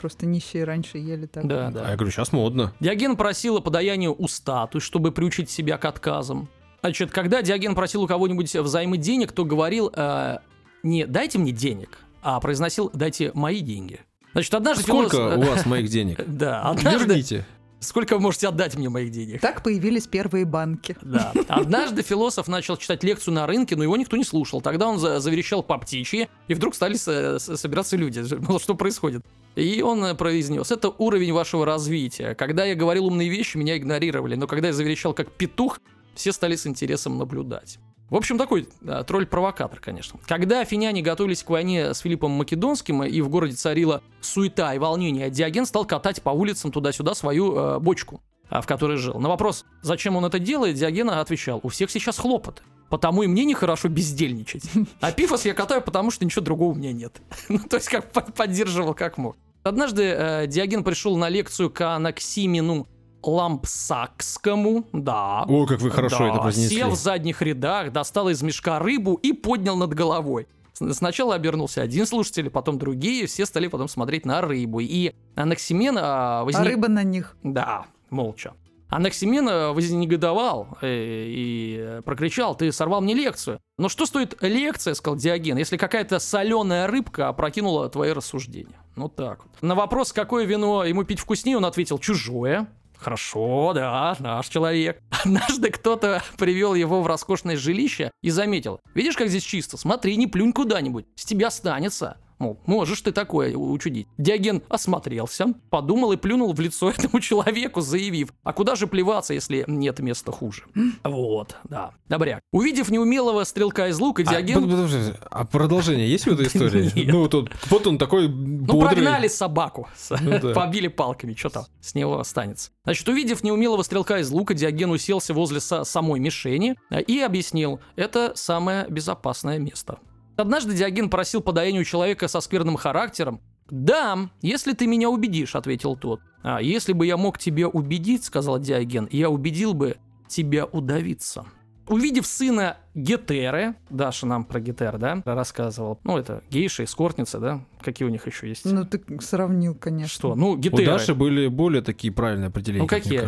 просто нищие раньше ели так. Да, А да. я говорю, сейчас модно. Диоген просил о подаянии у статуй, чтобы приучить себя к отказам. Значит, когда Диоген просил у кого-нибудь взаймы денег, то говорил, э, не дайте мне денег, а произносил «дайте мои деньги». Значит, однажды Сколько философ- у вас моих денег? Да, однажды... Верните. Сколько вы можете отдать мне моих денег? Так появились первые банки. Да. Однажды философ начал читать лекцию на рынке, но его никто не слушал. Тогда он за- заверещал по птичьи, и вдруг стали собираться люди. Что происходит? И он произнес, это уровень вашего развития. Когда я говорил умные вещи, меня игнорировали, но когда я заверещал как петух, все стали с интересом наблюдать. В общем, такой да, тролль-провокатор, конечно. Когда афиняне готовились к войне с Филиппом Македонским, и в городе царила суета и волнение, Диоген стал катать по улицам туда-сюда свою э, бочку, а, в которой жил. На вопрос, зачем он это делает, Диоген отвечал, у всех сейчас хлопоты. Потому и мне нехорошо бездельничать. А пифос я катаю, потому что ничего другого у меня нет. Ну, то есть, как под- поддерживал как мог. Однажды э, Диоген пришел на лекцию к Анаксимину Лампсакскому, да. О, как вы хорошо Да, это произнесли. Сел в задних рядах, достал из мешка рыбу и поднял над головой. Сначала обернулся один слушатель, потом другие, все стали потом смотреть на рыбу. И Анаксимен а, А возник... рыба на них. Да, молча. Анаксимен э, вознегодовал э, и прокричал, ты сорвал мне лекцию. Но что стоит лекция, сказал Диоген, если какая-то соленая рыбка опрокинула твои рассуждения? Ну так вот. На вопрос, какое вино ему пить вкуснее, он ответил, чужое. Хорошо, да, наш человек. Однажды кто-то привел его в роскошное жилище и заметил. Видишь, как здесь чисто? Смотри, не плюнь куда-нибудь. С тебя останется. Мол, можешь ты такое учудить. Диоген осмотрелся, подумал и плюнул в лицо этому человеку, заявив, а куда же плеваться, если нет места хуже. Вот, да, добряк. Увидев неумелого стрелка из лука, А, Диоген... подожди, а продолжение есть в этой истории? Ну, тут, вот он такой Ну, прогнали собаку, Ну побили палками, что там с него останется. Значит, увидев неумелого стрелка из лука, Диоген уселся возле са- самой мишени э, и объяснил, это самое безопасное место. Однажды Диоген просил подаянию человека со скверным характером. «Дам, если ты меня убедишь», — ответил тот. «А если бы я мог тебя убедить», — сказал Диоген, — «я убедил бы тебя удавиться». Увидев сына Гетеры, Даша нам про Гетер, да, рассказывал. Ну, это гейша, эскортница, да? Какие у них еще есть? Ну, ты сравнил, конечно. Что? Ну, У Гетеры. Даши были более такие правильные определения, Ну, какие?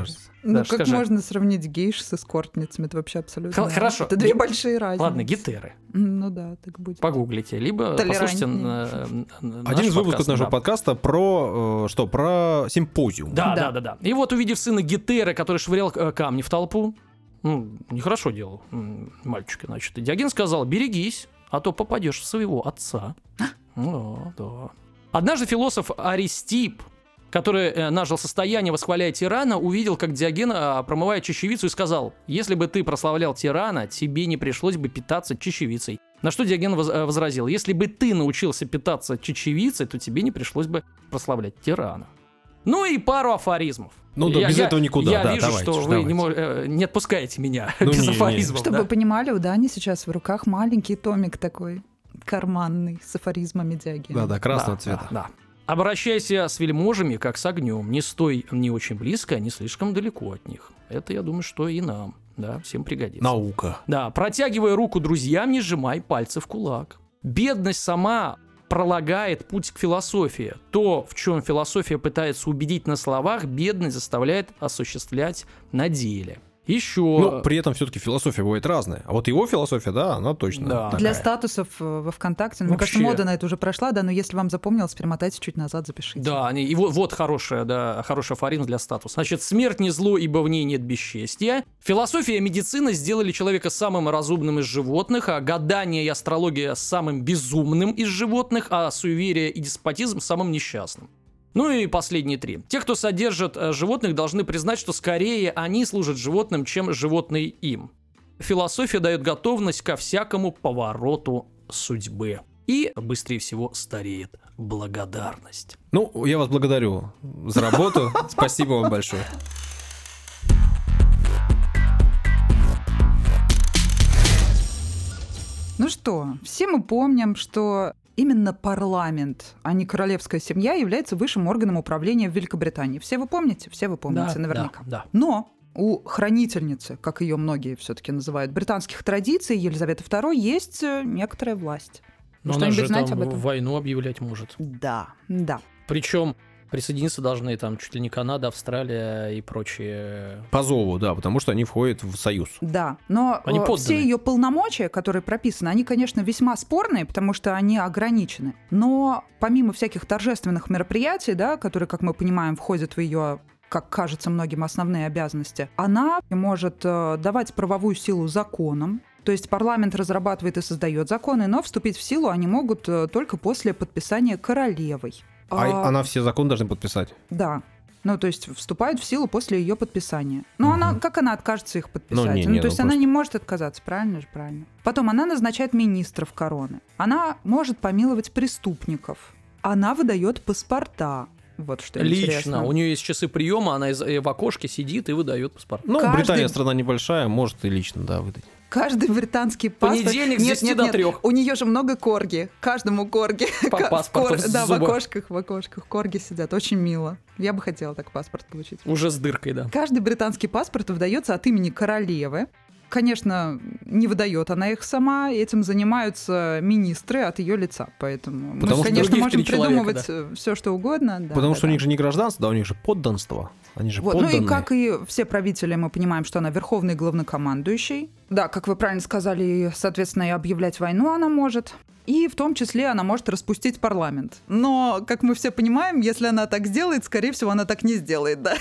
Ну, Даш, как скажи. можно сравнить гейш с эскортницами? Это вообще абсолютно... Х- хорошо. Это две большие разницы. Ладно, Гетеры. Ну да, так будет. Погуглите, либо послушайте на- на- наш Один из выпусков нашего да. подкаста про, э, что, про симпозиум. Да, да, Да. да, да. И вот увидев сына Гетеры, который швырял э, камни в толпу, ну, нехорошо делал мальчики, значит, и Диоген сказал, берегись, а то попадешь в своего отца. Ну, Да. Однажды философ Аристип, который э, нажил состояние, восхваляя тирана, увидел, как Диоген а, промывает чечевицу и сказал, если бы ты прославлял тирана, тебе не пришлось бы питаться чечевицей. На что Диоген э, возразил, если бы ты научился питаться чечевицей, то тебе не пришлось бы прославлять тирана. Ну и пару афоризмов. Ну да, без этого никуда, Я да, вижу, давайте что ж, вы давайте. не, мо- э, не отпускаете меня Ну, без не, не. афоризмов. Чтобы да? вы понимали, у Дани сейчас в руках маленький томик такой карманный с афоризмами Диогена. Да-да, красного Да, цвета. Да, да. Обращайся с вельможами, как с огнем. Не стой не очень близко, не слишком далеко от них. Это, я думаю, что и нам, да, всем пригодится. Наука. Да, протягивая руку друзьям, не сжимай пальцы в кулак. Бедность сама пролагает путь к философии. То, в чем философия пытается убедить на словах, бедность заставляет осуществлять на деле. Еще... Ну, при этом все-таки философия бывает разная. А вот его философия, да, она точно Да. такая. Для статусов э, во ВКонтакте, ну, мне кажется, мода на это уже прошла, да, но если вам запомнилось, перемотайте чуть назад, запишите. Да, они, и вот, вот хорошая, да, хороший афоризм для статуса. Значит, смерть не зло, ибо в ней нет бесчестия. Философия и медицина сделали человека самым разумным из животных, а гадание и астрология самым безумным из животных, а суеверие и деспотизм самым несчастным. Ну и последние три. Те, кто содержит э, животных, должны признать, что скорее они служат животным, чем животные им. Философия дает готовность ко всякому повороту судьбы. И быстрее всего стареет благодарность. Ну, я вас благодарю за работу. Спасибо вам большое. Ну что, все мы помним, что именно парламент, а не королевская семья, является высшим органом управления в Великобритании. Все вы помните? Все вы помните, Да, наверняка. Да, да. Но у хранительницы, как ее многие все-таки называют, британских традиций Елизаветы II есть э, некоторая власть. Но она что-нибудь там об этом? войну объявлять может. Да, да. Причем Присоединиться должны там чуть ли не Канада, Австралия и прочие. По зову, да, потому что они входят в союз. Да, но Они э, подданы. все ее полномочия, которые прописаны, они, конечно, весьма спорные, потому что они ограничены. Но помимо всяких торжественных мероприятий, да, которые, как мы понимаем, входят в ее как кажется многим, основные обязанности, она может э, давать правовую силу законам, то есть парламент разрабатывает и создает законы, но вступить в силу они могут э, только после подписания королевой. А, А, она все законы должны подписать. Да. Ну, то есть вступают в силу после ее подписания. Но она, Мгм. как она откажется их подписать? Ну, не, Ну, не, то ну, есть она просто- не может отказаться, правильно же, правильно. Потом она назначает министров короны. Она может помиловать преступников. Она выдает паспорта. Вот что Лично. интересно. У нее есть часы приема, она из- э, в окошке сидит и выдает паспорт. Ну, Каждый- Британия страна небольшая, может и лично, да, выдать. Каждый британский паспорт... Понедельник с Нет, 10 нет, до нет. 3. У нее же много корги. Каждому корги. По паспорту в Да, в окошках, в окошках корги сидят. Очень мило. Я бы хотела так паспорт получить. Уже с дыркой, да. Каждый британский паспорт выдается от имени королевы. Конечно, не выдает она их сама, этим занимаются министры от ее лица. Поэтому Потому мы, что конечно, можем три человека, придумывать все, что угодно. да, Потому да, что у да. них же не гражданство, да, у них же подданство. Они же Вот, ну подданные. и как и все правители, мы понимаем, что она верховный главнокомандующий. Да, как вы правильно сказали, соответственно, и объявлять войну она может. И в том числе она может распустить парламент. Но, как мы все понимаем, если она так сделает, скорее всего, она так не сделает, да.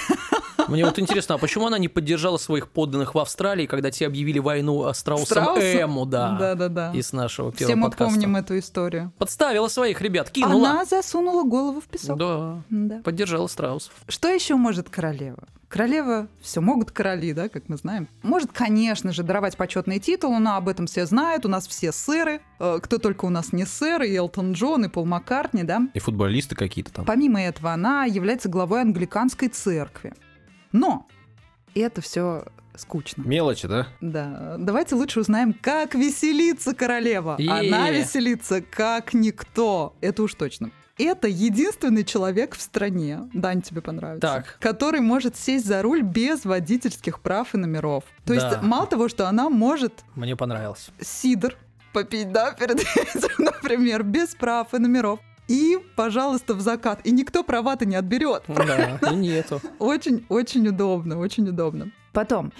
Мне вот интересно, а почему она не поддержала своих подданных в Австралии, когда те объявили войну страусам? Эму, да, Да-да-да. из нашего Все первого мы подкаста? помним эту историю. Подставила своих ребят, кинула. Она засунула голову в песок. Да, Да. поддержала страусов. Что еще может королева? Королева, все могут короли, да, как мы знаем. Может, конечно же, даровать почетный титул, но об этом все знают. У нас все сэры. Э, Кто только у нас не сэр, и Элтон Джон, и Пол Маккартни, да. И футболисты какие-то там. Помимо этого, она является главой англиканской церкви. Но это все скучно. Мелочи, да? Да, давайте лучше узнаем, как веселится королева. Она Е. веселится как никто. Это уж точно. Это единственный человек в стране, Дань, тебе понравится, Так. который может сесть за руль без водительских прав и номеров. То Да. есть мало того, что она может Мне понравилось. сидр попить, да, перед этим, например, без прав и номеров. И, пожалуйста, в закат. И никто права-то не отберет. Да, и нету. Очень-очень удобно, очень удобно. Потом,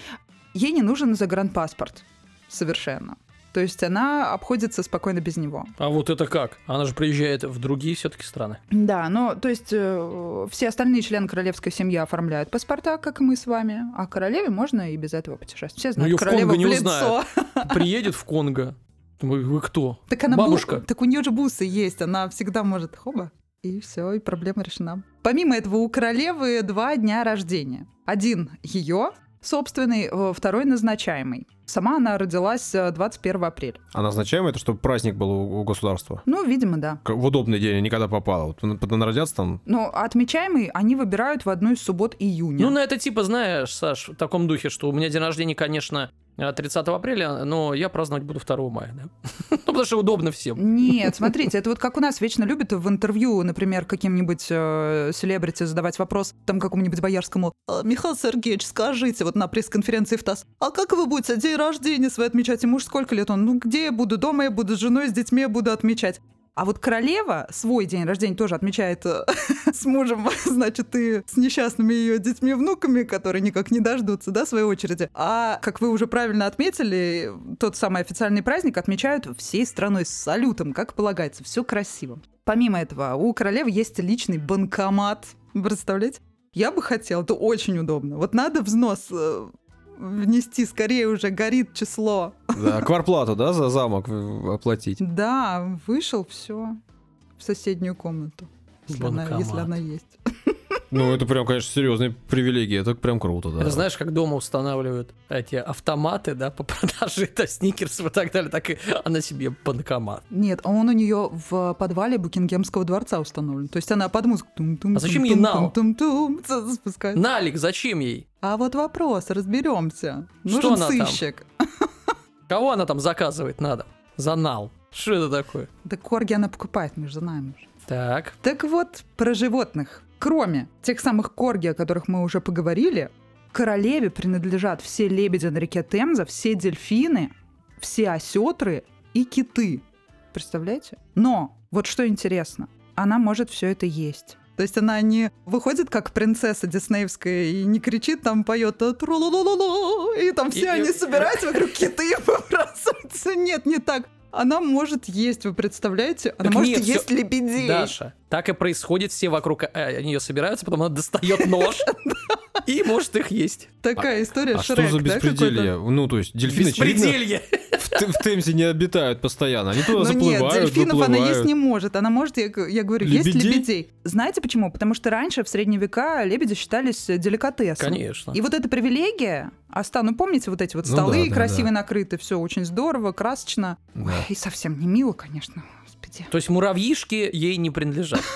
ей не нужен загранпаспорт. Совершенно. То есть она обходится спокойно без него. А вот это как? Она же приезжает в другие все-таки страны. Да, но то есть э, все остальные члены королевской семьи оформляют паспорта, как и мы с вами, а королеве можно и без этого путешествовать. Все знают её Ну, в королеву Конго не в лицо. узнают. Приедет в Конго. Вы, вы кто? Так она бу- Бабушка. Так у нее же бусы есть, она всегда может хоба. И все, и проблема решена. Помимо этого, у королевы два дня рождения. Один ее собственный, второй назначаемый. Сама она родилась э, 21 апреля. А назначаемо это, чтобы праздник был у, государства. Ну, видимо, да. В удобный день, а не когда попало. Вот н- народятся там. Но отмечаемый они выбирают в одну из суббот июня. Ну, на это типа, знаешь, Саш, в таком духе, что у меня день рождения, конечно, э, 30 апреля, но я праздновать буду 2 мая, да? Ну, потому что удобно всем. Нет, смотрите, это вот как у нас вечно любят в интервью, например, каким-нибудь э, селебрити задавать вопрос там какому-нибудь боярскому. «А, Михаил Сергеевич, скажите, вот на пресс-конференции в ТАСС, а как вы будете день рождения свой отмечать? И муж сколько лет? Он, ну где я буду? Дома я буду с женой, с детьми я буду отмечать. А вот королева свой день рождения тоже отмечает э, с мужем, значит, и с несчастными ее детьми, внуками, которые никак не дождутся, да, своей очереди. А, как вы уже правильно отметили, тот самый официальный праздник отмечают всей страной с салютом, как полагается, все красиво. Помимо этого, у королевы есть личный банкомат. Представляете? Я бы хотела, это очень удобно. Вот надо взнос э, внести, скорее уже горит число. Да, кварплату, да, за замок оплатить. Да, вышел, все в соседнюю комнату. Если она, если она есть. Ну, это прям, конечно, серьезная привилегия. Это прям круто, да. Это знаешь, как дома устанавливают эти автоматы, да, по продаже это сникерсов и так далее, так и она себе банкомат. Нет, а он у нее в подвале Букингемского дворца установлен. То есть она под музыку А зачем ей нал? Налик, зачем ей? А вот вопрос, разберемся. Что Нужен там? сыщик. Кого она там заказывает надо? За нал. Что это такое? Да корги она покупает, мы же знаем уже. Так. Так вот, про животных. Кроме тех самых корги, о которых мы уже поговорили, королеве принадлежат все лебеди на реке Темза, все дельфины, все осетры и киты. Представляете? Но вот что интересно, она может все это есть. То есть она не выходит как принцесса диснеевская и не кричит, там поет «А, тру-лу-лу-лу-лу», и там все И- они и- собираются вокруг киты бросаются. Нет, не так. Она может есть, вы представляете? Она Так может нет, есть лебедей. Даша, так и происходит, все вокруг нее собираются, потом она достает нож и может их есть. Такая история А что Шрек, за да, беспределье? какой-то? Ну, то есть дельфины, очевидно, Беспределье. В, в Темзе не обитают постоянно. Они туда Ну нет, заплывают, дельфинов она есть выплывают. не может. Она может, я, я говорю, есть Лебедей? лебедей. Знаете почему? Потому что раньше, в средние века, лебеди считались э, деликатесом. Конечно. И вот эта привилегия, оста- ну помните вот эти вот Ну столы да, да, красиво да. накрыты, все очень здорово, красочно. Да. Ой, и совсем не мило, конечно, господи. То есть муравьишки ей не принадлежат.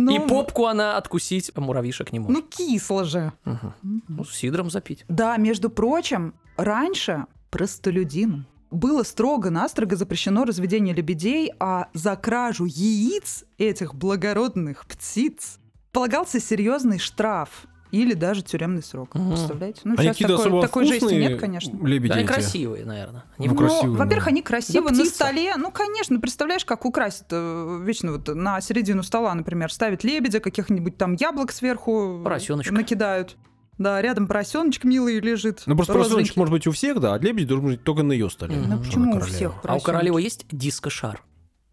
Ну, И попку она откусить муравьишек не Ну может. кисло же. Мгм. Ну, с сидром запить. Да, между прочим, раньше простолюдинам было строго-настрого запрещено разведение лебедей, а за кражу яиц этих благородных птиц полагался серьезный штраф или даже тюремный срок. Мгм. Представляете? Ну, Они сейчас какие-то такой, особо такой жести нет, конечно. лебеди Да, они красивые, наверное. Они Ну, в- красивые, во-первых, да. они красиво Да, на птица. столе. Ну, конечно, представляешь, как украсить э, вечно вот на середину стола, например, ставят лебедя, каких-нибудь там яблок сверху Поросеночка. накидают. Да, рядом поросеночек милый лежит. Ну, просто розовенький. поросеночек может быть у всех, да, а лебедь должен быть только на ее столе. Мгм. Ну, почему у всех А у королевы есть диско-шар?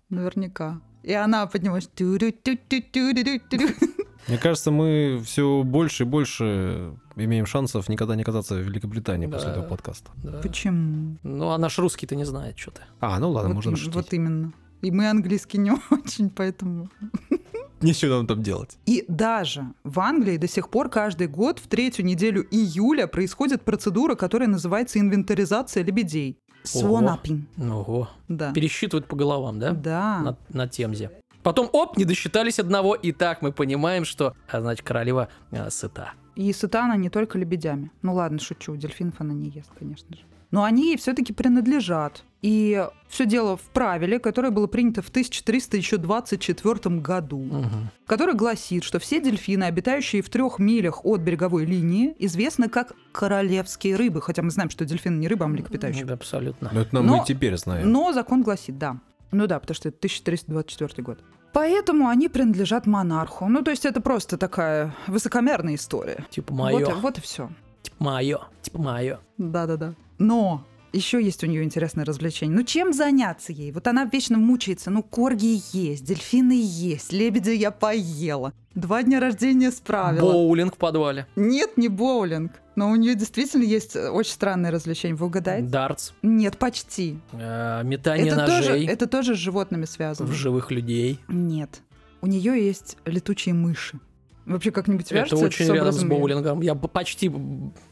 Наверняка. И она поднимает. тю-рю-тю-тю-тю-рю-тю-рю. Мне кажется, мы все больше и больше имеем шансов никогда не оказаться в Великобритании после Да. этого подкаста. Да. Почему? Ну, а наш русский-то не знает, что ты. А, ну ладно, Вот, можно шутить. вот именно. И мы английский не очень, поэтому... Нечего нам там делать. И даже в Англии до сих пор каждый год в третью неделю июля происходит процедура, которая называется инвентаризация лебедей. Свонапин. Ого. Да. Пересчитывают по головам, да? Да. На, на Темзе. Потом, оп, не досчитались одного, и так мы понимаем, что, а, значит, королева а, сыта. И сыта она не только лебедями. Ну ладно, шучу, дельфинов она не ест, конечно же. Но они ей все-таки принадлежат. И все дело в правиле, которое было принято в 1324 году, Мгм. которое гласит, что все дельфины, обитающие в трех милях от береговой линии, известны как королевские рыбы. Хотя мы знаем, что дельфины не рыбы, а млекопитающие. Да, Абсолютно. Но это нам Но- мы теперь знаем. Но закон гласит, да. Ну да, потому что это 1324 год. Поэтому они принадлежат монарху. Ну, то есть это просто такая высокомерная история. Типа мое. Вот, и- вот и все. Типа мое. Типа мое. Да-да-да. Но еще есть у нее интересное развлечение. Ну, чем заняться ей? Вот она вечно мучается. Ну, корги есть, дельфины есть, лебедя я поела. Два дня рождения справила. Боулинг в подвале. Нет, не боулинг. Но у нее действительно есть э, очень странное развлечение. Вы угадаете? Дартс. Нет, почти. э, метание Это тоже, ножей это тоже с животными связано. в живых людей. Нет. У нее есть летучие мыши. Вообще как-нибудь Это вяжется очень с рядом с боулингом. Я бы почти,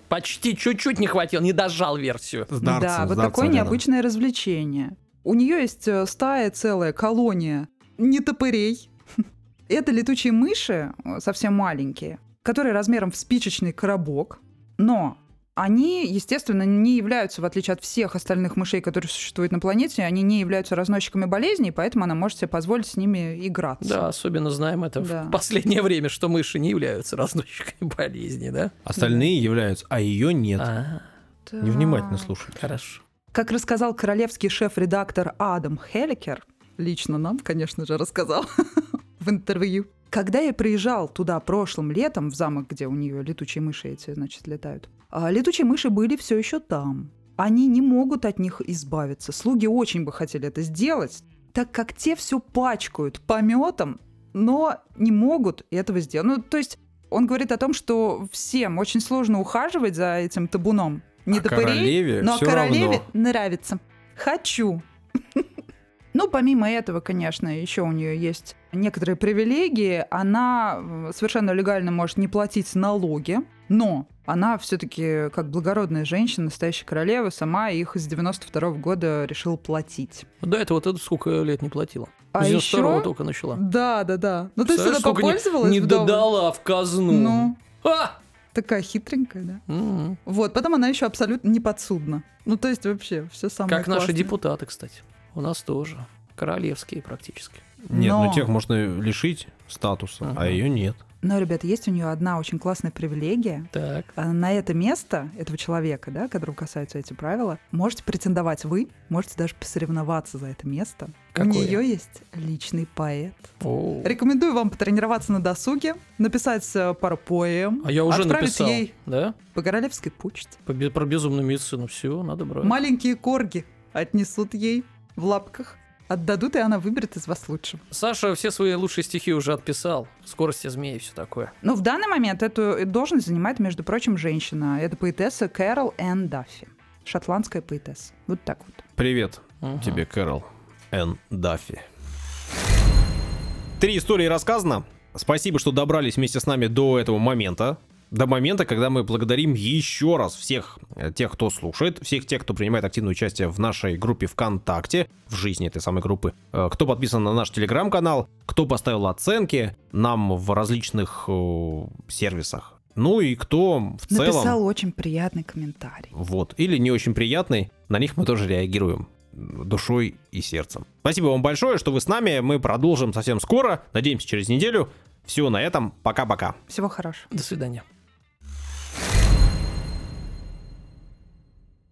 почти чуть-чуть не хватил, не дожал версию. С дартсом, да, с вот такое рядом. необычное развлечение. У нее есть э, стая целая, колония нетопырей. Это летучие мыши, э, совсем маленькие, которые размером в спичечный коробок, но они, естественно, не являются, в отличие от всех остальных мышей, которые существуют на планете, они не являются разносчиками болезней, поэтому она может себе позволить с ними играться. Да, особенно знаем это Да. в последнее время, что мыши не являются разносчиками болезни, да? Остальные являются, а ее нет. А, Невнимательно Так. слушай. хорошо. Как рассказал королевский шеф-редактор Адам Хеликер, лично нам, конечно же, рассказал в интервью, когда я приезжал туда прошлым летом, в замок, где у нее летучие мыши эти, значит, летают, летучие мыши были все еще там. Они не могут от них избавиться. Слуги очень бы хотели это сделать, так как те все пачкают пометом, но не могут этого сделать. Ну, то есть он говорит о том, что всем очень сложно ухаживать за этим табуном. Не А королеве но всё королеве равно. нравится. Хочу. Ну, помимо этого, конечно, еще у нее есть некоторые привилегии. Она совершенно легально может не платить налоги, но она все-таки, как благородная женщина, настоящая королева, сама их с 92 года решила платить. До этого вот это сколько лет не платила? А С 92 еще... только начала. Да, да, да. Ну, то есть она сколько не- попользовалась Не вдоволь? додала в казну. Ну, А! такая хитренькая, да. М. Вот, потом она еще абсолютно не подсудна. Ну, то есть вообще все самое Как наши классное. депутаты, кстати. У нас тоже. Королевские практически. Нет, Но- ну тех можно лишить статуса, а Ага. ее нет. Но, ребята, есть у нее одна очень классная привилегия. Так. А На это место этого человека, да, которого касаются эти правила, можете претендовать вы, можете даже посоревноваться за это место. Какое? У нее есть личный поэт. О. Рекомендую вам потренироваться на досуге, написать э, пару поэм, А я уже отправить написал. ей Да? по королевской почте. По про безумную медицину. Все, надо брать. Маленькие корги отнесут ей в лапках, отдадут, и она выберет из вас лучшего. Саша все свои лучшие стихи уже отписал. Скорости змеи и все такое. Но в данный момент эту должность занимает, между прочим, женщина. Это поэтесса Кэрол Энн Даффи. Шотландская поэтесса. Вот так вот. Привет Мгм. тебе, Кэрол Н. Даффи. Три истории рассказано. Спасибо, что добрались вместе с нами до этого момента. До момента, когда мы благодарим еще раз всех э, тех, кто слушает, всех тех, кто принимает активное участие в нашей группе ВКонтакте, в жизни этой самой группы, э, кто подписан на наш телеграм-канал, кто поставил оценки нам в различных э, сервисах. Ну и кто в целом... Написал очень приятный комментарий. Вот. Или не очень приятный. На них мы тоже реагируем душой и сердцем. Спасибо вам большое, что вы с нами. Мы продолжим совсем скоро. Надеемся, через неделю. Все на этом. Пока-пока. Всего хорошего. До свидания.